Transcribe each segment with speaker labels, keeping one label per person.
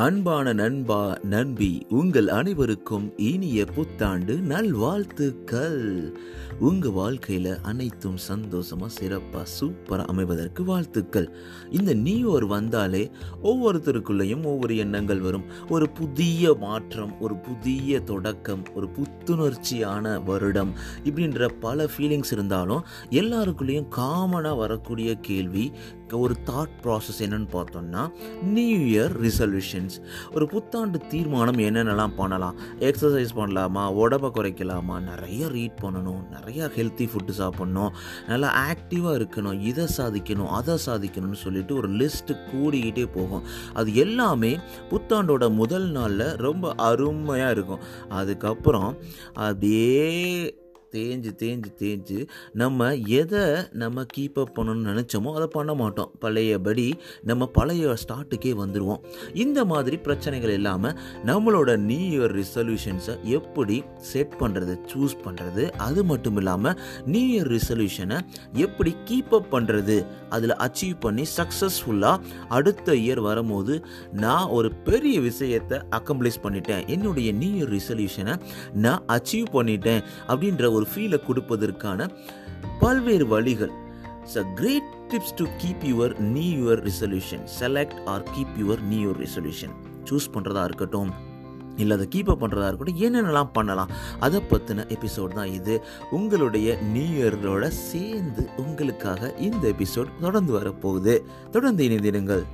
Speaker 1: அன்பான நண்பா நண்பி உங்கள் அனைவருக்கும் இனிய புத்தாண்டு நல்வாழ்த்துக்கள். உங்க வாழ்க்கையில அனைத்தும் சந்தோஷமா சிறப்பா சூப்பரா அமைவதற்கு வாழ்த்துக்கள். இந்த நியூ இயர் வந்தாலே ஒவ்வொருத்தருக்குள்ளேயும் ஒவ்வொரு எண்ணங்கள் வரும். ஒரு புதிய மாற்றம் ஒரு புதிய தொடக்கம் ஒரு புத்துணர்ச்சியான வருடம் இப்படின்ற பல ஃபீலிங்ஸ் இருந்தாலும் எல்லாருக்குள்ளேயும் காமனாக வரக்கூடிய கேள்வி ஒரு தாட் ப்ராசஸ் என்னன்னு பார்த்தோம்னா நியூ இயர் ரிசல்யூஷன்ஸ் ஒரு புத்தாண்டு தீர்மானம் என்னென்னலாம் பண்ணலாம்? எக்ஸசைஸ் பண்ணலாமா? உடம்பை குறைக்கலாமா? நிறைய ரீட் பண்ணணும். நிறையா ஹெல்த்தி ஃபுட்டு சாப்பிட்ணும். நல்லா ஆக்டிவாக இருக்கணும். இதை சாதிக்கணும் அதை சாதிக்கணும்னு சொல்லிட்டு ஒரு லிஸ்ட்டு கூடிக்கிட்டே போகும். அது எல்லாமே புத்தாண்டோட முதல் நாளில் ரொம்ப அருமையாக இருக்கும். அதுக்கப்புறம் அப்படியே தேஞ்சு தேஞ்சு தேஞ்சு நம்ம எதை நம்ம கீப் அப் பண்ணணும்னு நினச்சோமோ அதை பண்ண மாட்டோம். பழையபடி நம்ம பழைய ஸ்டார்ட்டுக்கே வந்துடுவோம் இந்த மாதிரி பிரச்சனைகள் இல்லாமல் நம்மளோட நியூ இயர் ரிசல்யூஷன்ஸை எப்படி செட் பண்ணுறது சூஸ் பண்ணுறது அது மட்டும் இல்லாமல் நியூ இயர் ரிசல்யூஷனை எப்படி கீப் அப் பண்ணுறது அதில் அச்சீவ் பண்ணி சக்ஸஸ்ஃபுல்லாக அடுத்த இயர் வரும்போது நான் ஒரு பெரிய விஷயத்தை அக்கம்ப்ளிஷ் பண்ணிட்டேன். என்னுடைய நியூ இயர் ரிசல்யூஷனை நான் அச்சீவ் பண்ணிட்டேன் அப்படின்ற ஒரு ஒரு ஃபீலை கொடுப்பதற்கான பல்வேறு வழிகள். So great tips to keep your new year resolution select or keep your new your resolution choose பண்ணுறதா இருக்கட்டும். இல்லை அதை கீப்பப் பண்ணுறதா இருக்கட்டும். என்னென்னலாம் பண்ணலாம்? அதை பற்றின எபிசோட் தான் இது. உங்களுடைய நியூ இயரோட சேர்ந்து உங்களுக்காக இந்த எபிசோட் தொடர்ந்து வரப்போகுது. தொடர்ந்து இணைந்திருங்கள்.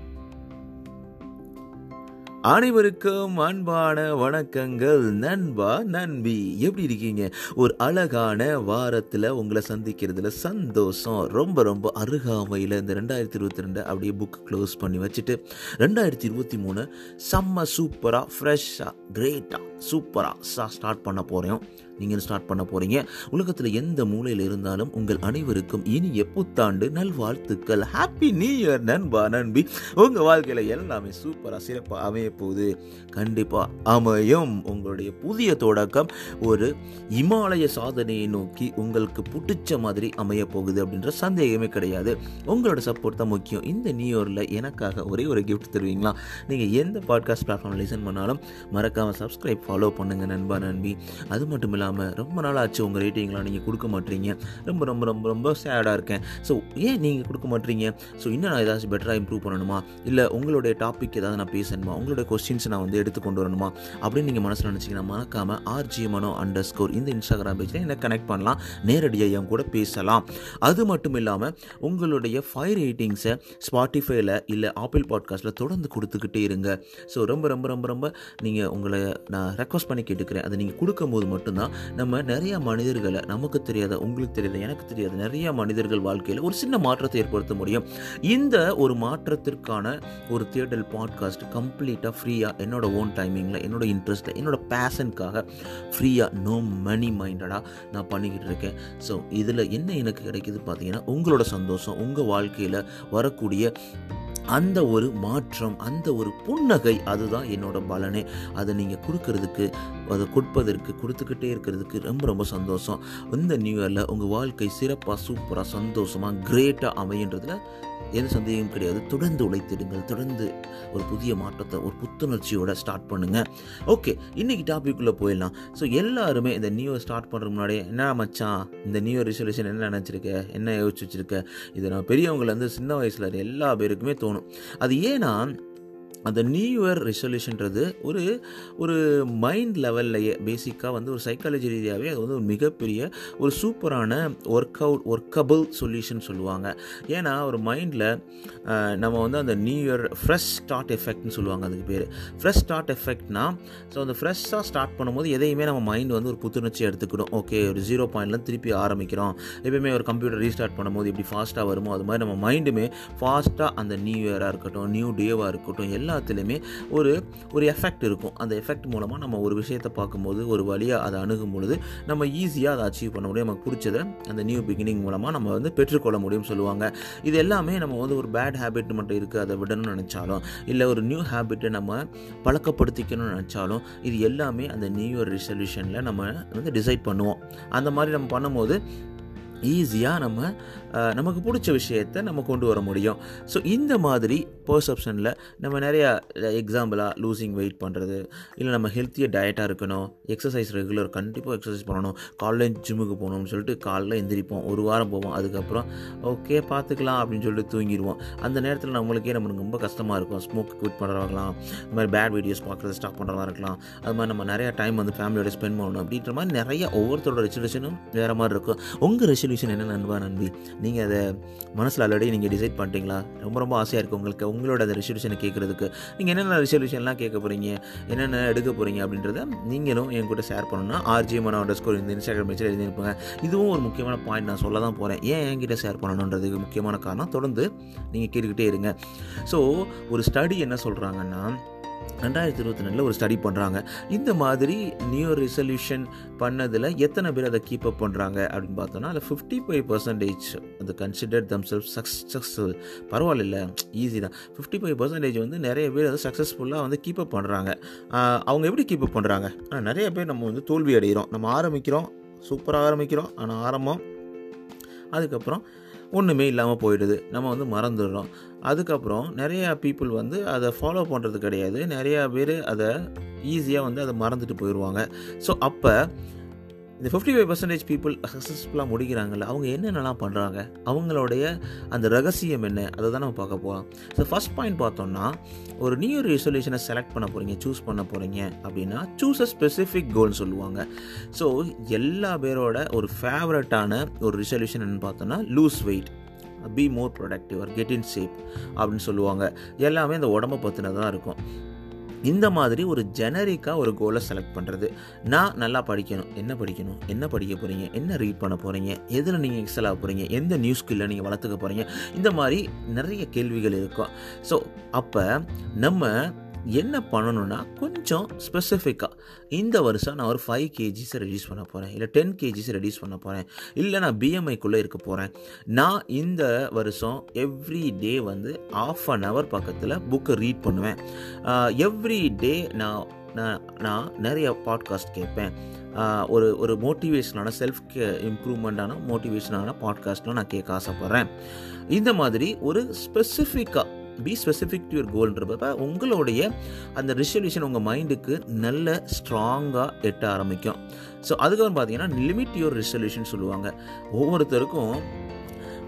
Speaker 1: அனைவருக்கும் அன்பான வணக்கங்கள். நண்பா நண்பி எப்படி இருக்கீங்க? ஒரு அழகான வாரத்தில் உங்களை சந்திக்கிறதுல சந்தோஷம். ரொம்ப ரொம்ப அருகாமையில் இந்த ரெண்டாயிரத்தி இருபத்தி ரெண்டு அப்படியே புக் க்ளோஸ் பண்ணி வச்சுட்டு ரெண்டாயிரத்தி இருபத்தி மூணு செம்ம சூப்பராக ஃப்ரெஷ்ஷாக கிரேட்டாக சூப்பராக ஸ்டார்ட் பண்ண போகிறோம் நீங்கள் ஸ்டார்ட் பண்ண போகிறீங்க உலகத்தில் எந்த மூலையில் இருந்தாலும் உங்கள் அனைவருக்கும் இனிய புத்தாண்டு நல்வாழ்த்துக்கள். ஹாப்பி நியூ இயர் நண்பா நண்பி. உங்கள் வாழ்க்கையில் எல்லாமே சூப்பராக சிறப்பாக அமைய போகுது. கண்டிப்பாக அமையும். உங்களுடைய புதிய தொடக்கம் ஒரு இமாலய சாதனையை நோக்கி உங்களுக்கு பிடிச்ச மாதிரி அமைய போகுது அப்படின்ற சந்தேகமே கிடையாது. உங்களோட சப்போர்ட் தான் முக்கியம். இந்த நியூ இயரில் எனக்காக ஒரே ஒரு கிஃப்ட் தருவீங்களா? நீங்கள் எந்த பாட்காஸ்ட் பிளாட்ஃபார்ம் லிசன் பண்ணாலும் மறக்காமல் சப்ஸ்கிரைப் ஃபாலோ பண்ணுங்கள் நண்பா நண்பி. அது மட்டும் இல்லாமல் ரொம்ப நாள் ஆச்சு உங்கள் ரேட்டிங்லாம் நீங்கள் கொடுக்க மாட்டீங்க. ரொம்ப ரொம்ப ரொம்ப ரொம்ப சேடாக இருக்கேன். ஸோ ஏன் நீங்கள் கொடுக்க மாட்டீங்க? ஸோ இன்னும் நான் ஏதாச்சும் பெட்டராக இம்ப்ரூவ் பண்ணணுமா? இல்லை உங்களுடைய டாபிக் ஏதாவது நான் பேசணுமா? உங்களுடைய கொஸ்டின்ஸ் நான் வந்து எடுத்து கொண்டு வரணுமா? அப்படின்னு நீங்கள் மனசில் நினச்சிங்கன்னா மறக்காமல் ஆர்ஜி மனோ அண்டர் ஸ்கோர் இந்த இன்ஸ்டாகிராம் பேஜில் என்ன கனெக்ட் பண்ணலாம். நேரடியாக என் கூட பேசலாம். அது மட்டும் இல்லாமல் உங்களுடைய ஃபைவ் ரேட்டிங்ஸை ஸ்பாட்டிஃபைல இல்லை ஆப்பிள் பாட்காஸ்ட்டில் தொடர்ந்து கொடுத்துக்கிட்டே இருங்க. ஸோ ரொம்ப ரொம்ப ரொம்ப ரொம்ப நீங்கள் உங்களை நான் ரெக்வஸ்ட் பண்ணி கேட்டுக்கிறேன். அதை நீங்கள் கொடுக்கும்போது மட்டும்தான் நம்ம நிறைய மனிதர்களை நமக்கு தெரியாத உங்களுக்கு தெரியாத எனக்கு தெரியாத நிறைய மனிதர்கள் வாழ்க்கையில் ஒரு சின்ன மாற்றத்தை ஏற்படுத்த முடியும். இந்த ஒரு மாற்றத்திற்கான ஒரு தேடல் பாட்காஸ்ட் கம்ப்ளீட்டாக ஃப்ரீயாக என்னோட ஓன் டைமிங்கில் என்னோட இன்ட்ரெஸ்ட்டில் என்னோட பேஷனுக்காக ஃப்ரீயாக நோ மணி மைண்டடாக நான் பண்ணிக்கிட்டு இருக்கேன். ஸோ இதில் என்ன எனக்கு கிடைக்கிது பார்த்தீங்கன்னா உங்களோட சந்தோஷம் உங்கள் வாழ்க்கையில் வரக்கூடிய அந்த ஒரு மாற்றம் அந்த ஒரு புன்னகை அதுதான் என்னோட பலனே. அதை நீங்கள் கொடுக்கறதுக்கு அதை கொடுப்பதற்கு கொடுத்துக்கிட்டே இருக்கிறதுக்கு ரொம்ப ரொம்ப சந்தோஷம். இந்த நியூ இயரில் உங்கள் வாழ்க்கை சிறப்பாக சூப்பராக சந்தோஷமாக கிரேட்டாக அமையன்றதில் எந்த சந்தேகமும் கிடையாது. தொடர்ந்து உழைத்திடுங்கள். தொடர்ந்து ஒரு புதிய மாற்றத்தை ஒரு புத்துணர்ச்சியோட ஸ்டார்ட் பண்ணுங்கள் ஓகே இன்றைக்கி டாபிக்குள்ளே போயிடலாம். ஸோ எல்லாருமே இந்த நியூ இயர் ஸ்டார்ட் பண்ணுற முன்னாடி என்ன மச்சான் இந்த நியூ இயர் ரிசல்யூஷன் என்ன நினச்சிருக்க? என்ன யோசிச்சு வச்சுருக்க? இதை நான் பெரியவங்கலேருந்து சின்ன வயசில் எல்லா பேருக்குமே தோணும். அது ஏன்னா அந்த நியூ இயர் ரெசல்யூஷன்றது ஒரு ஒரு மைண்ட் லெவல்லையே பேசிக்காக வந்து ஒரு சைக்காலஜி ரீதியாகவே அது வந்து ஒரு மிகப்பெரிய ஒரு சூப்பரான ஒர்க் அவுட் ஒர்க்கபிள் சொல்யூஷன் சொல்லுவாங்க. ஏன்னா ஒரு மைண்டில் நம்ம வந்து அந்த நியூ இயர் ஃப்ரெஷ் ஸ்டார்ட் எஃபெக்ட்னு சொல்லுவாங்க அதுக்கு பேர். ஃப்ரெஷ் ஸ்டார்ட் எஃபெக்ட்னா ஸோ அந்த ஃப்ரெஷ்ஷாக ஸ்டார்ட் பண்ணும்போது எதையுமே நம்ம மைண்ட் வந்து ஒரு புத்துணர்ச்சி எடுத்துக்கணும். ஓகே ஒரு ஜீரோ பாயிண்ட்லேருந்து திருப்பி ஆரம்பிக்கிறோம். எப்பயுமே ஒரு கம்ப்யூட்டர் ரீஸ்டார்ட் பண்ணும்போது எப்படி ஃபாஸ்ட்டாக வருமோ அது மாதிரி நம்ம மைண்டுமே ஃபாஸ்ட்டாக அந்த நியூ இயராக இருக்கட்டும் நியூ டேவாக இருக்கட்டும் எல்லா எல்லாத்துலேயுமே ஒரு ஒரு எஃபெக்ட் இருக்கும். அந்த எஃபெக்ட் மூலமாக நம்ம ஒரு விஷயத்தை பார்க்கும்போது ஒரு வழியாக அதை அணுகும் பொழுது நம்ம ஈஸியாக அதை அச்சீவ் பண்ண முடியும். நமக்கு பிடிச்சதை அந்த நியூ பிகினிங் மூலமாக நம்ம வந்து பெற்றுக்கொள்ள முடியும்னு சொல்லுவாங்க. இது எல்லாமே நம்ம வந்து ஒரு பேட் ஹேபிட் மட்டும் இருக்குது அதை விடணும்னு நினச்சாலும் இல்லை ஒரு நியூ ஹேபிட்டை நம்ம பழக்கப்படுத்திக்கணும்னு நினச்சாலும் இது எல்லாமே அந்த நியூ இயர் ரிசல்யூஷனில் நம்ம வந்து டிசைட் பண்ணுவோம். அந்த மாதிரி நம்ம பண்ணும்போது ஈஸியாக நம்ம நமக்கு பிடிச்ச விஷயத்தை நம்ம கொண்டு வர முடியும். ஸோ இந்த மாதிரி பர்செப்ஷனில் நம்ம நிறையா எக்ஸாம்பிளாக லூசிங் வெயிட் பண்ணுறது இல்லை நம்ம ஹெல்த்தியாக டயட்டாக இருக்கணும் எக்ஸசைஸ் ரெகுலர் கண்டிப்பாக எக்ஸசைஸ் பண்ணணும் காலைல ஜிம்முக்கு போகணும்னு சொல்லிட்டு காலைல எந்திரிப்போம் ஒரு வாரம் போவோம் அதுக்கப்புறம் ஓகே பார்த்துக்கலாம் அப்படின்னு சொல்லிட்டு தூங்கிடுவோம். அந்த நேரத்தில் நம்மளுக்கே நம்மளுக்கு ரொம்ப கஷ்டமாக இருக்கும். ஸ்மோக் குவிட் பண்ணுறவங்களாம் இந்த மாதிரி பேட் வீடியோஸ் பார்க்குறது ஸ்டாப் பண்ணுறதா இருக்கலாம். அது மாதிரி நம்ம நிறையா டைம் வந்து ஃபேமிலியோட ஸ்பெண்ட் பண்ணணும் அப்படின்ற மாதிரி நிறைய ஒவ்வொருத்தரோட ரெசல்யூஷனும் வேறு மாதிரி இருக்கும். உங்கள் ரெசல்யூஷன் என்ன நண்பா நன்றி நீங்கள் அதை மனசில் ஆல்ரெடி நீங்கள் டிசைட் பண்ணிட்டீங்களா? ரொம்ப ரொம்ப ஆசையாக இருக்குது உங்களுக்கு. உங்களோட அந்த ரெசல்யூஷனை கேட்குறதுக்கு நீங்கள் என்னென்ன ரெசல்யூஷன்லாம் கேட்க போகிறீங்க என்னென்ன எடுக்க போகிறீங்க அப்படின்றத நீங்களும் என் கூட ஷேர் பண்ணணும்னா ஆர்ஜி மனோ அண்டர் ஸ்கோர் இந்த இன்ஸ்டாகிராம் பேஜில் எழுதியிருப்பாங்க இதுவும் ஒரு முக்கியமான பாயிண்ட் நான் சொல்ல தான் போகிறேன் ஏன் என்கிட்ட ஷேர் பண்ணணுன்றதுக்கு முக்கியமான காரணம். தொடர்ந்து நீங்கள் கேட்டுக்கிட்டே இருங்க. ஸோ ஒரு ஸ்டடி என்ன சொல்கிறாங்கன்னா ரெண்டாயிரத்தி இருபத்தி ரெண்டில் ஒரு ஸ்டடி பண்ணுறாங்க இந்த மாதிரி நியூ ரிசல்யூஷன் பண்ணதில் எத்தனை பேர் அதை கீப் அப் பண்ணுறாங்க அப்படின்னு பார்த்தோன்னா அதில் ஃபிஃப்டி ஃபைவ் பர்சன்டேஜ் அது கன்சிடர் தம் செல்ஃப் சக்ஸஸ்ஃபுல் பரவாயில்ல ஈஸி தான். ஃபிஃப்டி ஃபைவ் பர்சன்டேஜ் வந்து நிறைய பேர் அதை சக்ஸஸ்ஃபுல்லாக வந்து கீப் அப் பண்ணுறாங்க அவங்க எப்படி கீப் அப் பண்ணுறாங்க நிறைய பேர் நம்ம வந்து தோல்வி அடைகிறோம் நம்ம ஆரம்பிக்கிறோம் சூப்பராக ஆரம்பிக்கிறோம். ஆனால் ஆரம்பம் அதுக்கப்புறம் ஒன்றுமே இல்லாமல் போயிடுது. நம்ம வந்து மறந்துடுறோம். அதுக்கப்புறம் நிறையா பீப்புள் வந்து அதை ஃபாலோ பண்ணுறது கிடையாது. நிறையா பேர் அதை ஈஸியாக வந்து அதை மறந்துட்டு போயிடுவாங்க ஸோ அப்போ இந்த ஃபிஃப்டி ஃபைவ் பர்சன்டேஜ் பீப்புள் சக்ஸஸ்ஃபுல்லாக முடிக்கிறாங்கல்ல அவங்க என்னென்னலாம் பண்ணுறாங்க அவங்களுடைய அந்த ரகசியம் என்ன? அதை தான் நம்ம பார்க்க போகலாம் ஸோ ஃபஸ்ட் பாயிண்ட் பார்த்தோம்னா ஒரு நியூ ரெசல்யூஷனை செலக்ட் பண்ண போகிறீங்க சூஸ் பண்ண போகிறீங்க அப்படின்னா சூஸ் அ ஸ்பெசிஃபிக் கோல்னு சொல்லுவாங்க. ஸோ எல்லா பேரோட ஒரு ஃபேவரட்டான ஒரு ரிசல்யூஷன் என்னென்னு பார்த்தோன்னா lose weight be more productive or get in shape அப்படின்னு சொல்லுவாங்க. எல்லாமே இந்த உடம்பை பற்றினதாக இருக்கும். இந்த மாதிரி ஒரு ஜெனரிக்காக ஒரு கோலை செலக்ட் பண்ணுறது நான் நல்லா படிக்கணும். என்ன படிக்கணும்? என்ன படிக்க போகிறீங்க என்ன ரீட் பண்ண போகிறீங்க எதில் நீங்கள் எக்ஸல் ஆக போகிறீங்க எந்த நியூஸ் ஸ்கில்லை நீங்கள் வளர்த்துக்க போகிறீங்க இந்த மாதிரி நிறைய கேள்விகள் இருக்கும். ஸோ அப்போ நம்ம என்ன பண்ணணும்னா கொஞ்சம் ஸ்பெசிஃபிக்காக இந்த வருஷம் நான் ஒரு ஃபைவ் கேஜிஸை ரெடியூஸ் பண்ண போகிறேன் இல்லை டென் கேஜிஸை ரெடியூஸ் பண்ண போகிறேன் இல்லை நான் பிஎம்ஐக்குள்ளே இருக்க போகிறேன் நான் இந்த வருஷம் எவ்ரி டே வந்து ஆஃப் அன் ஹவர் பக்கத்தில் புக்கை ரீட் பண்ணுவேன். எவ்ரி டே நான் நான் நான் நிறைய பாட்காஸ்ட் கேட்பேன். ஒரு ஒரு மோட்டிவேஷனான செல்ஃப் இம்ப்ரூவ்மெண்ட்டான மோட்டிவேஷனான பாட்காஸ்ட்லாம் நான் கேட்க ஆசைப்பட்றேன். இந்த மாதிரி ஒரு ஸ்பெசிஃபிக்காக பி ஸ்பெசிஃபிக் டு யுவர் கோல்ன்றப்ப உங்களுடைய அந்த ரிசல்யூஷன் உங்கள் மைண்டுக்கு நல்ல ஸ்ட்ராங்காக எட்ட ஆரம்பிக்கும். ஸோ அதுக்கப்புறம் பார்த்தீங்கன்னா லிமிட் யுவர் ரிசல்யூஷன் சொல்லுவாங்க. ஒவ்வொருத்தருக்கும்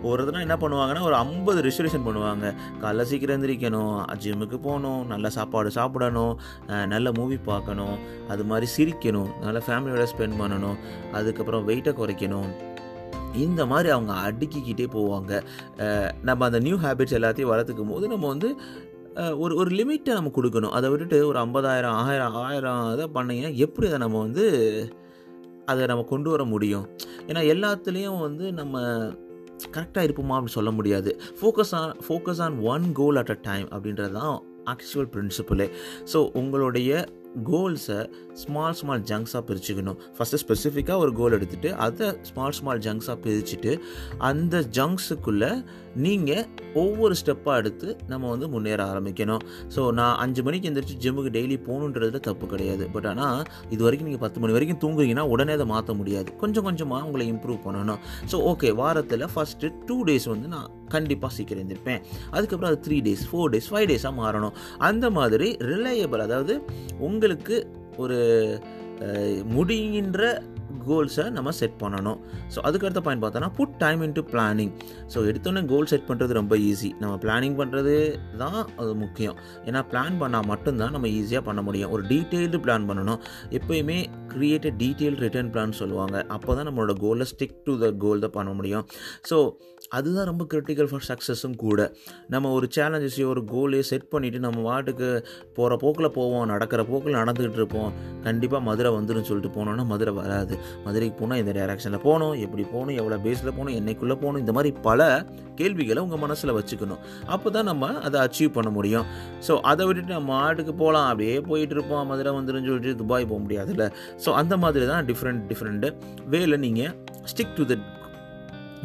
Speaker 1: ஒருத்தரும் என்ன பண்ணுவாங்கன்னா ஒரு ஐம்பது ரெசல்யூஷன் பண்ணுவாங்க. காலைல சீக்கிரம் எந்திரிக்கணும் ஜிம்முக்கு போகணும் நல்ல சாப்பாடு சாப்பிடணும் நல்ல மூவி பார்க்கணும் அது மாதிரி சிரிக்கணும் நல்ல ஃபேமிலியோட ஸ்பெண்ட் பண்ணணும் அதுக்கப்புறம் வெயிட்டை குறைக்கணும். இந்த மாதிரி அவங்க அடுக்கிக்கிட்டே போவாங்க. நம்ம அந்த நியூ ஹேபிட்ஸ் எல்லாத்தையும் வளர்த்துக்கும் போது நம்ம வந்து ஒரு ஒரு லிமிட்டை நம்ம கொடுக்கணும். அதை விட்டுட்டு ஒரு ஐம்பதாயிரம் ஆயிரம் ஆயிரம் இதை பண்ணிங்கன்னா எப்படி அதை நம்ம வந்து அதை நம்ம கொண்டு வர முடியும்? ஏன்னா எல்லாத்துலேயும் வந்து நம்ம கரெக்டாக இருப்போமா அப்படின்னு சொல்ல முடியாது. Focus on focus on one goal at a time அப்படின்றது தான் ஆக்சுவல் பிரின்சிபலே ஸோ உங்களுடைய கோல்ஸை ஸ்மால் ஸ்மால் ஜங்க்ஸாக பிரிச்சுக்கணும். ஃபஸ்ட்டு ஸ்பெசிஃபிக்காக ஒரு கோல் எடுத்துகிட்டு அதை ஸ்மால் ஸ்மால் ஜங்க்ஸாக பிரிச்சுட்டு அந்த ஜங்க்ஸுக்குள்ளே நீங்கள் ஒவ்வொரு ஸ்டெப்பாக எடுத்து நம்ம வந்து முன்னேற ஆரம்பிக்கணும். ஸோ நான் அஞ்சு மணிக்கு எந்திரிச்சு ஜிம்முக்கு டெய்லி போகணுன்றதுல தப்பு கிடையாது. பட் ஆனால் இது வரைக்கும் நீங்கள் பத்து மணி வரைக்கும் தூங்குறீங்கன்னா உடனே அதை மாற்ற முடியாது. கொஞ்சம் கொஞ்சமாக உங்களை இம்ப்ரூவ் பண்ணணும். ஸோ ஓகே வாரத்தில் ஃபஸ்ட்டு டூ டேஸ் வந்து நான் கண்டிப்பாக சீக்கிரம் எழுந்திருப்பேன் அதுக்கப்புறம் அது three days four days five டேஸாக மாறணும். அந்த மாதிரி ரிலையபிள் அதாவது உங்களுக்கு ஒரு முடிகின்ற கோல்ஸை நம்ம செட் பண்ணணும். ஸோ அதுக்கடுத்த பாயிண்ட் பார்த்தோன்னா put time into planning so எடுத்தோன்னே கோல் செட் பண்ணுறது ரொம்ப ஈஸி நம்ம பிளானிங் பண்ணுறது தான் அது முக்கியம். ஏன்னா பிளான் பண்ணால் மட்டும்தான் நம்ம ஈஸியாக பண்ண முடியும். ஒரு டீட்டெயில்டு பிளான் பண்ணணும். எப்போயுமே க்ரியேட் டீட்டெயில் ரிட்டர்ன் பிளான் சொல்லுவாங்க. அப்போ தான் நம்மளோட கோலை ஸ்டிக் டு த கோல் தான் பண்ண முடியும். ஸோ அதுதான் ரொம்ப கிரிட்டிக்கல் ஃபார் சக்ஸஸும் கூட. நம்ம ஒரு சேலஞ்சஸையோ ஒரு கோலையோ செட் பண்ணிவிட்டு நம்ம வாட்டுக்கு போகிற போக்கில் போவோம் நடக்கிற போக்கில் நடந்துக்கிட்டு இருப்போம். கண்டிப்பாக மதுரை வந்துடும் சொல்லிட்டு போனோன்னா மதுரை வராது. மதுரைக்கு போனால் இந்த டைரக்ஷனில் போகணும் எப்படி போகணும் எவ்வளோ பேஸில் போகணும் என்னைக்குள்ளே போகணும் இந்த மாதிரி பல கேள்விகளை உங்கள் மனசில் வச்சுக்கணும். அப்போ தான் நம்ம அதை அச்சீவ் பண்ண முடியும். ஸோ அதை விட்டுட்டு நம்ம ஆட்டுக்கு போகலாம் அப்படியே போயிட்டு இருப்போம். மதுரை வந்துடும் சொல்லிட்டு துபாய் போக முடியாதுல்ல. ஸோ அந்த மாதிரி தான் டிஃப்ரெண்ட் டிஃப்ரெண்ட்டு வேல நீங்கள் ஸ்டிக் டு த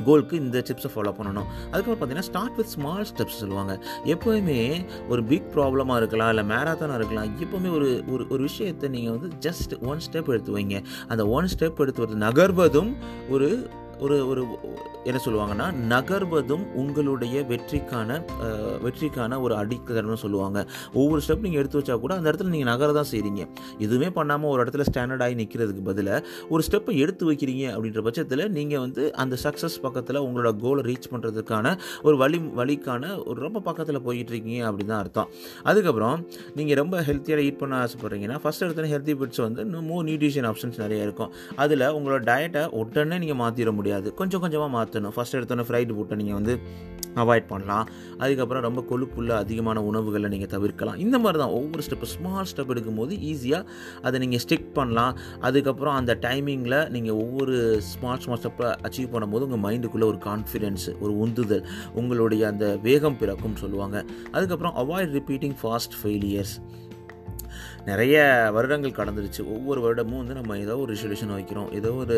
Speaker 1: கோலுக்கு இந்த ஸ்டெப்ஸை ஃபாலோ பண்ணணும். அதுக்கப்புறம் பார்த்தீங்கன்னா ஸ்டார்ட் வித் ஸ்மால் ஸ்டெப்ஸ் சொல்லுவாங்க. எப்போயுமே ஒரு பிக் ப்ராப்ளமாக இருக்கலாம் இல்லை மேராத்தானாக இருக்கலாம் எப்போவுமே ஒரு ஒரு ஒரு விஷயத்தை நீங்கள் வந்து ஜஸ்ட் ஒன் ஸ்டெப் எடுத்து வைங்க. அந்த ஒன் ஸ்டெப் எடுத்து வருது நகர்வதும் ஒரு ஒரு ஒரு என்ன சொல்லுவாங்கன்னா நகர்வதும் உங்களுடைய வெற்றிக்கான வெற்றிக்கான ஒரு அடிக்கதன்னு சொல்லுவாங்க. ஒவ்வொரு ஸ்டெப் நீங்கள் எடுத்து வச்சா கூட அந்த இடத்துல நீங்கள் நகர தான் செய்கிறீங்க எதுவுமே பண்ணாமல் ஒரு இடத்துல ஸ்டாண்டர்ட் ஆகி நிற்கிறதுக்கு பதிலாக ஒரு ஸ்டெப்பை எடுத்து வைக்கிறீங்க அப்படின்ற பட்சத்தில் நீங்கள் வந்து அந்த சக்ஸஸ் பக்கத்தில் உங்களோட கோலை ரீச் பண்ணுறதுக்கான ஒரு வழி வழிக்கான ஒரு ரொம்ப பக்கத்தில் போயிட்டு இருக்கீங்க அப்படின்னு தான் அர்த்தம். அதுக்கப்புறம் நீங்கள் ரொம்ப ஹெல்த்தியாக ஈட் பண்ண ஆசைப்பட்றீங்கன்னா ஃபஸ்ட் எடுத்தோன்னே ஹெல்த்தி ஃபுட்ஸ் வந்து மோர் நியூட்ரிஷன் ஆப்ஷன்ஸ் நிறைய இருக்கும். அதில் உங்களோட டயட்டை உடனே நீங்கள் மாற்றிட முடியாது. கொஞ்சம் கொஞ்சமாக மாற்றணும் ஃபஸ்ட் எடுத்தோன்னே ஃப்ரைடு ஃபுட்டை நீங்கள் வந்து அவாய்ட் பண்ணலாம். அதுக்கப்புறம் ரொம்ப கொழுப்புள்ள அதிகமான உணவுகளை நீங்கள் தவிர்க்கலாம். இந்த மாதிரி தான் ஒவ்வொரு ஸ்டெப்பு ஸ்மால் ஸ்டெப் எடுக்கும்போது ஈஸியாக அதை நீங்கள் ஸ்டிக் பண்ணலாம். அதுக்கப்புறம் அந்த டைமிங்கில் நீங்கள் ஒவ்வொரு ஸ்மால் ஸ்மால் ஸ்டெப்பை அச்சீவ் பண்ணும்போது உங்கள் மைண்டுக்குள்ளே ஒரு கான்ஃபிடென்ஸ் ஒரு உந்துதல் உங்களுடைய அந்த வேகம் பிறக்கும் சொல்லுவாங்க. அதுக்கப்புறம் அவாய்ட் ரிப்பீட்டிங் ஃபாஸ்ட் ஃபெயிலியர்ஸ் நிறைய வருடங்கள் கடந்துருச்சு. ஒவ்வொரு வருடமும் வந்து நம்ம ஏதோ ஒரு ரெசல்யூஷன் வைக்கிறோம். ஏதோ ஒரு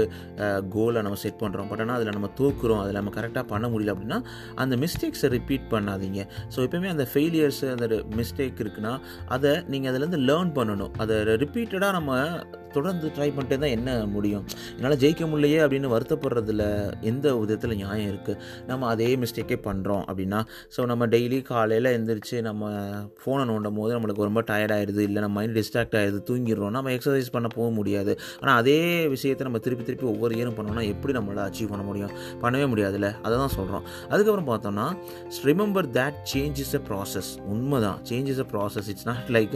Speaker 1: கோலை நம்ம செட் பண்ணுறோம் பட் ஆனால் அதில் நம்ம தோக்குறோம். அதில் நம்ம கரெக்டாக பண்ண முடியல அப்படின்னா அந்த மிஸ்டேக்ஸை ரிப்பீட் பண்ணாதீங்க. ஸோ எப்பயுமே அந்த ஃபெயிலியர்ஸ் அந்த மிஸ்டேக் இருக்குன்னா அதை நீங்கள் அதுலேருந்து லேர்ன் பண்ணணும். அதை ரிப்பீட்டடாக நம்ம தொடர்ந்து ட்ரை பண்ணிட்டே தான் என்ன முடியும்? என்னால் ஜெயிக்க முடியலையே அப்படின்னு வருத்தப்படுறதுல எந்த விதத்தில் நியாயம் இருக்குது நம்ம அதே மிஸ்டேக்கே பண்ணுறோம் அப்படின்னா ஸோ நம்ம டெய்லி காலையில் எழுந்திரிச்சு நம்ம ஃபோனை நோண்டும் போது நம்மளுக்கு ரொம்ப டயர்ட் ஆயிடுது இல்லை நம்ம மைண்ட் டிஸ்ட்ராக்ட் ஆயிடுது தூங்கிடுறோம் நம்ம எக்ஸசைஸ் பண்ண போக முடியாது. ஆனால் அதே விஷயத்தை நம்ம திருப்பி திருப்பி ஒவ்வொரு இயரும் பண்ணோம்னா எப்படி நம்மளால் அச்சீவ் பண்ண முடியும்? பண்ணவே முடியாதுல்ல? அதை தான் சொல்கிறோம் அதுக்கப்புறம் பார்த்தோம்னா remember that change is a process உண்மை தான் change is a process it's not like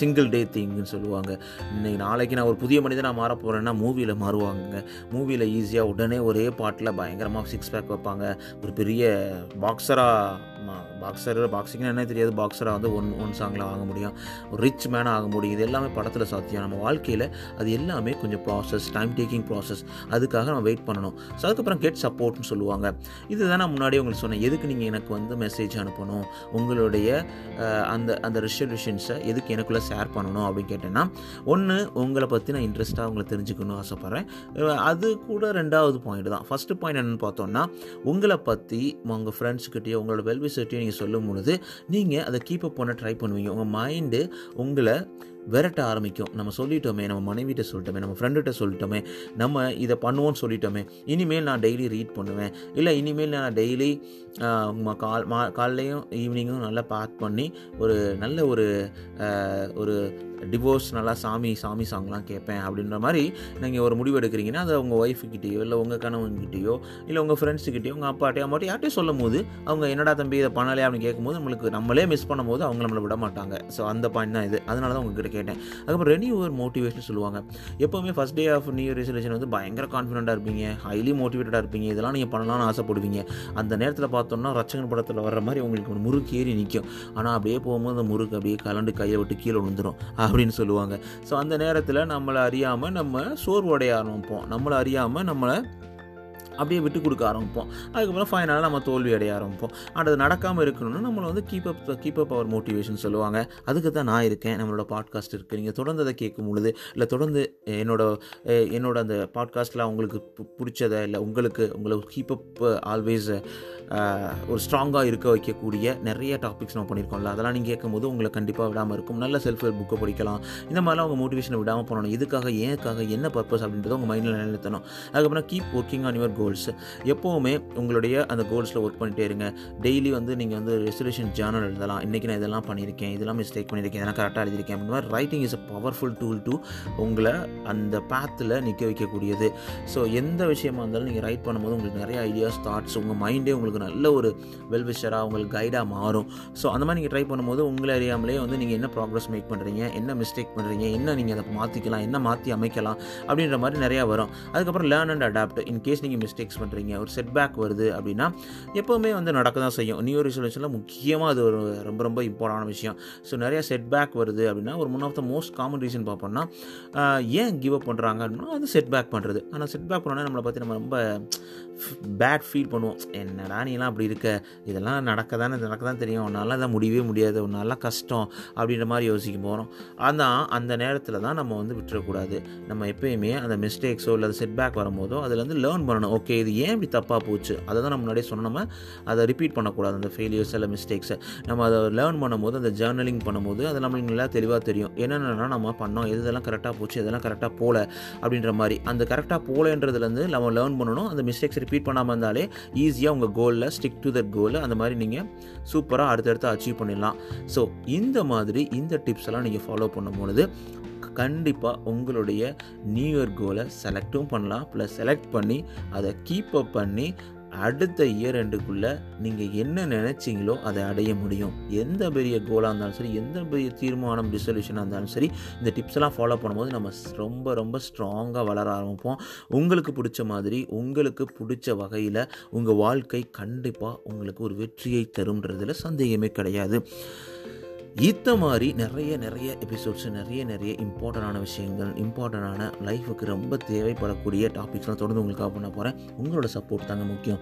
Speaker 1: single day திங்னு சொல்லுவாங்க. இன்னைக்கு நாளைக்கு நான் ஒரு புதிய மனிதனாக மாற போகிறேன்னா மூவியில் மாறுவாங்க மூவியில் ஈஸியாக உடனே ஒரே பாட்டில் பயங்கரமாக சிக்ஸ் பேக் வைப்பாங்க. ஒரு பெரிய பாக்ஸராக பாக்ஸர் பாக்ஸிங்னா என்ன தெரியாது. பாக்ஸராக வந்து ஒன் ஒன் சாங்கில் ஆக முடியும். ரிச் மேனாக ஆக முடியும். இது எல்லாமே படத்தில் சாத்தியம். நம்ம வாழ்க்கையில் அது எல்லாமே கொஞ்சம் ப்ராசஸ் டைம் டேக்கிங் ப்ராசஸ் அதுக்காக நம்ம வெயிட் பண்ணணும். ஸோ அதுக்கப்புறம் கெட் சப்போர்ட்னு சொல்லுவாங்க. இதுதான் நான் முன்னாடியே உங்களுக்கு சொன்னேன். எதுக்கு நீங்கள் எனக்கு வந்து மெசேஜ் அனுப்பணும்? உங்களுடைய அந்த அந்த ரிசல்யூஷன்ஸை எதுக்கு எனக்குள்ளே ஷேர் பண்ணணும் அப்படின்னு கேட்டேன்னா ஒன்று உங்களை பற்றி நான் இன்ட்ரெஸ்ட்டாக உங்களை தெரிஞ்சுக்கணும்னு ஆசைப்பட்றேன். அது கூட ரெண்டாவது பாயிண்ட் தான். ஃபஸ்ட்டு பாயிண்ட் என்னென்னு பார்த்தோம்னா உங்களை பற்றி உங்கள் ஃப்ரெண்ட்ஸ்கிட்டயோ உங்களோட வெல்வி வெல்விசர்ட்டையோ நீங்கள் சொல்லும் பொழுது நீங்கள் அதை கீப் அப் பண்ண ட்ரை பண்ணுவீங்க. உங்கள் மைண்டு உங்களை விரட்ட ஆரம்பிக்கும். நம்ம சொல்லிட்டோமே நம்ம மனைவிட்ட சொல்லிட்டோமே நம்ம ஃப்ரெண்டுகிட்ட சொல்லிட்டோமே நம்ம இதை பண்ணுவோம்னு சொல்லிட்டோமே இனிமேல் நான் டெய்லி ரீட் பண்ணுவேன். இல்லை இனிமேல் நான் டெய்லி கால் மா காலையும் ஈவினிங்கும் நல்லா பேக் பண்ணி ஒரு நல்ல ஒரு ஒரு டிவோர்ஸ் நல்லா சாமி சாமி சாங்லாம் கேட்பேன் அப்படின்ற மாதிரி நீங்கள் ஒரு முடிவு எடுக்கிறீங்கன்னா அதை உங்கள் ஒய்ஃபுக்கிட்டேயோ இல்லை உங்கள் கணவன்கிட்டயோ இல்லை உங்கள் ஃப்ரெண்ட்ஸுக்கிட்டயோ உங்கள் அப்பாட்டையோ அம்மாட்டையோ யார்ட்டையும் சொல்லும் போது அவங்க என்னடா தம்பி இதை பண்ணலையே அப்படின்னு கேட்கும்போது நம்மளுக்கு நம்மளே மிஸ் பண்ணும்போது அவங்க நம்மளை விட மாட்டாங்க. ஸோ அந்த பாயிண்ட் தான் இது. அதனால தான் உங்ககிட்ட கேட்டேன். அதுக்கப்புறம் ரெனியூவர் மோட்டிவேஷன் சொல்லுவாங்க. எப்போவுமே first day of new resolution வந்து பயங்கர கான்ஃபிடென்ட்டாக இருப்பீங்க. ஹைலி மோட்டிவேட்டடாக இருப்பீங்க. இதெல்லாம் நீங்கள் பண்ணலாம்னு ஆசைப்படுவீங்க. அந்த நேரத்தில் பார்த்தோம்னா ரச்சகன் படத்தில் வர்ற மாதிரி உங்களுக்கு ஒரு முறுக்கு ஏறி நிற்கும் ஆனால் அப்படியே போகும்போது அந்த முறுக்கு அப்படியே கலண்டு கையை விட்டு கீழே விழுந்துரும் அப்படின்னு சொல்லுவாங்க. ஸோ அந்த நேரத்தில் நம்மளை அறியாமல் நம்ம சோர்வடைய ஆரம்பிப்போம் நம்மளை அறியாமல் நம்மளை அப்படியே விட்டு கொடுக்க ஆரம்பிப்போம். அதுக்கப்புறம் ஃபைனலாக நம்ம தோல்வி அடைய ஆரம்பிப்போம். ஆனால் அது நடக்காமல் இருக்கணும்னா நம்மளை வந்து keep up keep up our motivation சொல்லுவாங்க. அதுக்கு தான் நான் இருக்கேன். நம்மளோட பாட்காஸ்ட் இருக்குது நீங்கள் தொடர்ந்து அதை கேட்கும் பொழுது இல்லை தொடர்ந்து என்னோட என்னோட அந்த பாட்காஸ்ட்டில் உங்களுக்கு பு- பிடிச்சதை இல்லை உங்களுக்கு உங்களை கீப் அப் ஆல்வேஸ் ஒரு ஸ்ட்ராங்காக இருக்க வைக்கக்கூடிய நிறைய டாபிக்ஸ் நம்ம பண்ணியிருக்கோம்ல. அதெல்லாம் நீங்கள் கேட்கும்போது உங்களை கண்டிப்பாக விடாமல் இருக்கும். நல்ல செல்ஃப் ஹெல்ப் புக்கை படிக்கலாம். இந்த மாதிரிலாம் உங்கள் மோட்டிவேஷனை விடாமல் பண்ணணும் இதுக்காக ஏனுக்காக என்ன பர்பஸ் அப்படின்றத உங்கள் மைண்டில் நிலைத்தணும் அதுக்கப்புறம் keep working on your goals எப்போவுமே உங்களுடைய அந்த கோல்ஸில் ஒர்க் பண்ணிட்டே இருங்க. டெய்லி வந்து நீங்கள் வந்து ரெசல்யூஷன் ஜேர்னல் எழுதலாம். இன்றைக்கி நான் இதெல்லாம் பண்ணியிருக்கேன். இதெல்லாம் மிஸ்டேக் பண்ணியிருக்கேன். இதெல்லாம் கரெக்டாக எழுதியிருக்கேன். அப்படின்ற மாதிரி writing is a powerful tool to உங்களை அந்த பேத்தில் நிற்க வைக்கக்கூடியது. ஸோ எந்த விஷயமா இருந்தாலும் நீங்கள் ரைட் பண்ணும்போது உங்களுக்கு நிறைய ஐடியாஸ் தாட்ஸ் உங்கள் மைண்டே உங்களுக்கு நல்ல ஒரு வெல்விஷராக உங்களுக்கு கைடாக மாறும். ஸோ அந்த மாதிரி நீங்கள் ட்ரை பண்ணும்போது உங்களை அறியாமலே வந்து நீங்கள் என்ன ப்ராக்ரஸ் மேக் பண்ணுறீங்க என்ன மிஸ்டேக் பண்ணுறீங்க என்ன நீங்கள் அதை மாற்றிக்கலாம் என்ன மாற்றி அமைக்கலாம் அப்படின்ற மாதிரி நிறையா வரும். அதுக்கப்புறம் learn and adapt in case நீங்கள் மிஸ்டேக்ஸ் பண்ணுறீங்க ஒரு செட்பேக் வருது அப்படின்னா எப்போவுமே வந்து நடக்க தான் செய்யும். நியூ ரெசல்யூஷனில் முக்கியமாக அது ஒரு ரொம்ப ரொம்ப இம்பார்ட்டான விஷயம். ஸோ நிறையா செட்பேக் வருது அப்படின்னா ஒரு one of the most common reason பார்ப்போம்னா ஏன் கிவ் அப் பண்ணுறாங்க அப்படின்னா அது செட்பேக் பண்ணுறது ஆனால் செட்பேக் பண்ணோன்னா நம்மளை பற்றி நம்ம ரொம்ப பேட் ஃபீல் பண்ணுவோம். என்னடா நீலாம் அப்படி இருக்க? இதெல்லாம் நடக்க தானே நடக்க தான் தெரியும். உன்னால் தான் முடியவே முடியாது. உன்னால கஷ்டம் அப்படின்ற மாதிரி யோசிக்க போகிறோம் ஆனால் அந்த நேரத்தில் தான் நம்ம வந்து விட்டுறக்கூடாது. நம்ம எப்பயுமே அந்த மிஸ்டேக்ஸோ இல்லை செட்பேக் வரும்போதோ அதில் லேர்ன் பண்ணணும். ஓகே இது ஏன் இப்படி தப்பாக போச்சு? அதை தான் நம்ம முன்னாடியே சொன்னோம். அதை ரிப்பீட் பண்ணக்கூடாது. அந்த ஃபெயிலியர்ஸ் இல்லை மிஸ்டேக்ஸை நம்ம அதை லேர்ன் பண்ணும்போது அந்த ஜேர்னலிங் பண்ணும்போது அது நம்மளுக்கு நல்லா தெளிவாக தெரியும். என்னென்னா நம்ம பண்ணோம்? எது கரெக்டாக போச்சு? இதெல்லாம் கரெக்டாக போகல அப்படின்ற மாதிரி. அந்த கரெக்டாக போகலன்றதுலேருந்து நம்ம லேர்ன் பண்ணணும். அந்த மிஸ்டேக்ஸ் ரிப்பீட் பண்ணாமல் இருந்தாலே ஈஸியாக உங்கள் கோல் கோலில் ஸ்டிக் டு தட் கோலு அந்த மாதிரி நீங்கள் சூப்பராக அடுத்தடுத்து அச்சீவ் பண்ணிடலாம். ஸோ இந்த மாதிரி இந்த டிப்ஸ் எல்லாம் நீங்கள் ஃபாலோ பண்ணும்பொழுது கண்டிப்பாக உங்களுடைய நியூ இயர் கோலை செலக்டும் பண்ணலாம். ப்ளஸ் செலக்ட் பண்ணி அதை கீப் அப் பண்ணி அடுத்த இயர் ரெண்டுக்குள்ளே நீங்கள் என்ன நினச்சிங்களோ அதை அடைய முடியும். எந்த பெரிய கோலாக இருந்தாலும் சரி எந்த பெரிய தீர்மானம் டிசல்யூஷனாக இருந்தாலும் சரி இந்த டிப்ஸ் எல்லாம் ஃபாலோ பண்ணும்போது நம்ம ரொம்ப ரொம்ப ஸ்ட்ராங்காக வளர ஆரம்பிப்போம். உங்களுக்கு பிடிச்ச மாதிரி உங்களுக்கு பிடிச்ச வகையில் உங்கள் வாழ்க்கை கண்டிப்பாக உங்களுக்கு ஒரு வெற்றியை தரும்ன்றதுல சந்தேகமே கிடையாது. இத்த மாதிரி நிறைய நிறைய எபிசோட்ஸ் நிறைய நிறைய இம்பார்ட்டண்டான விஷயங்கள் இம்பார்ட்டண்டான லைஃபுக்கு ரொம்ப தேவைப்படக்கூடிய டாபிக்ஸ்லாம் தொடர்ந்து உங்களுக்காக பண்ண போகிறேன் உங்களோட சப்போர்ட் தாங்க முக்கியம்.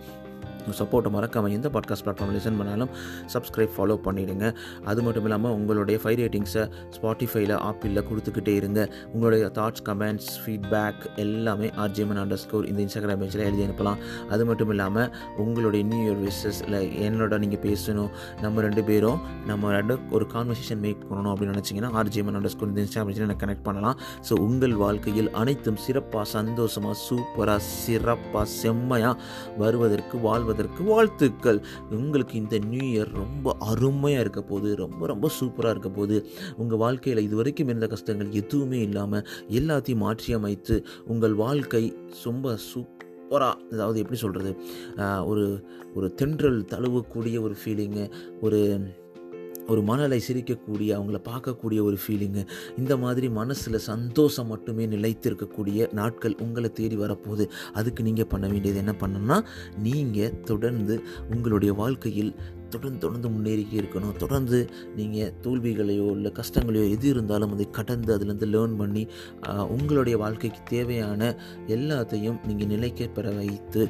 Speaker 1: சப்போர்ட்டை மறக்காமல் எந்த பாட்காஸ்ட் பிளாட்ஃபார்ம் லிசன் பண்ணாலும் சப்ஸ்கிரைப் ஃபாலோ பண்ணிவிடுங்க அது மட்டும் இல்லாமல் உங்களுடைய ஃபைவ் ரேட்டிங்ஸை ஸ்பாட்டிஃபைல ஆப்பிளில் கொடுத்துக்கிட்டே இருங்க. உங்களுடைய தாட்ஸ் கமெண்ட்ஸ் ஃபீட்பேக் எல்லாமே ஆர்ஜிஎம்என் அண்டர் ஸ்கோர் இந்த இன்ஸ்டாகிராம் பேஜில் எழுதி அனுப்பலாம். அது மட்டும் இல்லாமல் உங்களுடைய நியூ இயர் விஷஸ் இல்லை என்னோட நீங்கள் பேசணும் நம்ம ரெண்டு பேரும் நம்ம ரெண்டு ஒரு கான்வர்சேஷன் மேக் பண்ணணும் அப்படின்னு நினச்சிங்கன்னா R G M N underscore இந்த இன்ஸ்டாகிராம் பேஜில் எனக்கு கனெக்ட் பண்ணலாம். ஸோ உங்கள் வாழ்க்கையில் அனைத்தும் சிறப்பாக சந்தோஷமாக சூப்பராக சிறப்பாக செம்மையாக வருவதற்கு வாழ்வதற்கு வாழ்த்துக்கள். உங்களுக்கு இந்த நியூ இயர் ரொம்ப அருமையாக இருக்க போகுது. ரொம்ப ரொம்ப சூப்பராக இருக்க போகுது. உங்கள் வாழ்க்கையில் இது வரைக்கும் இருந்த கஷ்டங்கள் எதுவுமே இல்லாமல் எல்லாத்தையும் மாற்றி அமைத்து உங்கள் வாழ்க்கை ரொம்ப சூப்பராக அதாவது எப்படி சொல்கிறது ஒரு ஒரு தென்றல் தழுவக்கூடிய ஒரு ஃபீலிங்கு ஒரு ஒரு மணலை சிரிக்கக்கூடிய அவங்கள பார்க்கக்கூடிய ஒரு ஃபீலிங்கு இந்த மாதிரி மனசில் சந்தோஷம் மட்டுமே நிலைத்திருக்கக்கூடிய நாட்கள் உங்களை தேடி வரப்போகுது. அதுக்கு நீங்கள் பண்ண வேண்டியது என்ன பண்ணணும்னா நீங்கள் தொடர்ந்து உங்களுடைய வாழ்க்கையில் தொடர்ந்து தொடர்ந்து முன்னேறிக்கே இருக்கணும். தொடர்ந்து நீங்கள் தோல்விகளையோ இல்லை கஷ்டங்களையோ எது இருந்தாலும் அதை கடந்து அதுலேருந்து லேர்ன் பண்ணி உங்களுடைய வாழ்க்கைக்கு தேவையான எல்லாத்தையும் நீங்கள் நிலைக்க பெற வைத்து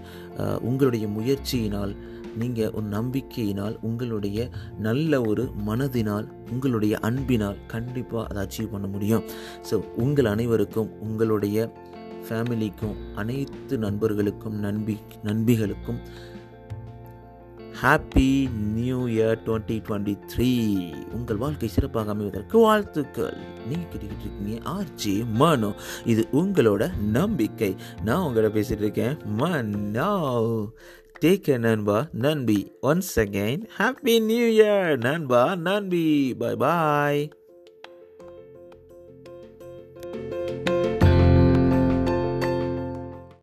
Speaker 1: உங்களுடைய முயற்சியினால் நீங்கள் ஒரு நம்பிக்கையினால் உங்களுடைய நல்ல ஒரு மனதினால் உங்களுடைய அன்பினால் கண்டிப்பாக அதை அச்சீவ் பண்ண முடியும். ஸோ உங்கள் அனைவருக்கும் உங்களுடைய ஃபேமிலிக்கும் அனைத்து நண்பர்களுக்கும் நண்பி நண்பிகளுக்கும் happy new year twenty twenty three உங்கள் வாழ்க்கை சிறப்பாக அமைவதற்கு வாழ்த்துக்கள். நீங்கள் கேட்டுக்கிட்டு இருக்கீங்க ஆர்ஜி மனோ இது உங்களோட நம்பிக்கை. நான் உங்களோட பேசிகிட்டு இருக்கேன். மனோ Take care, Nanba Nanbi. Once again, Happy New Year, Nanba Nanbi. Bye bye.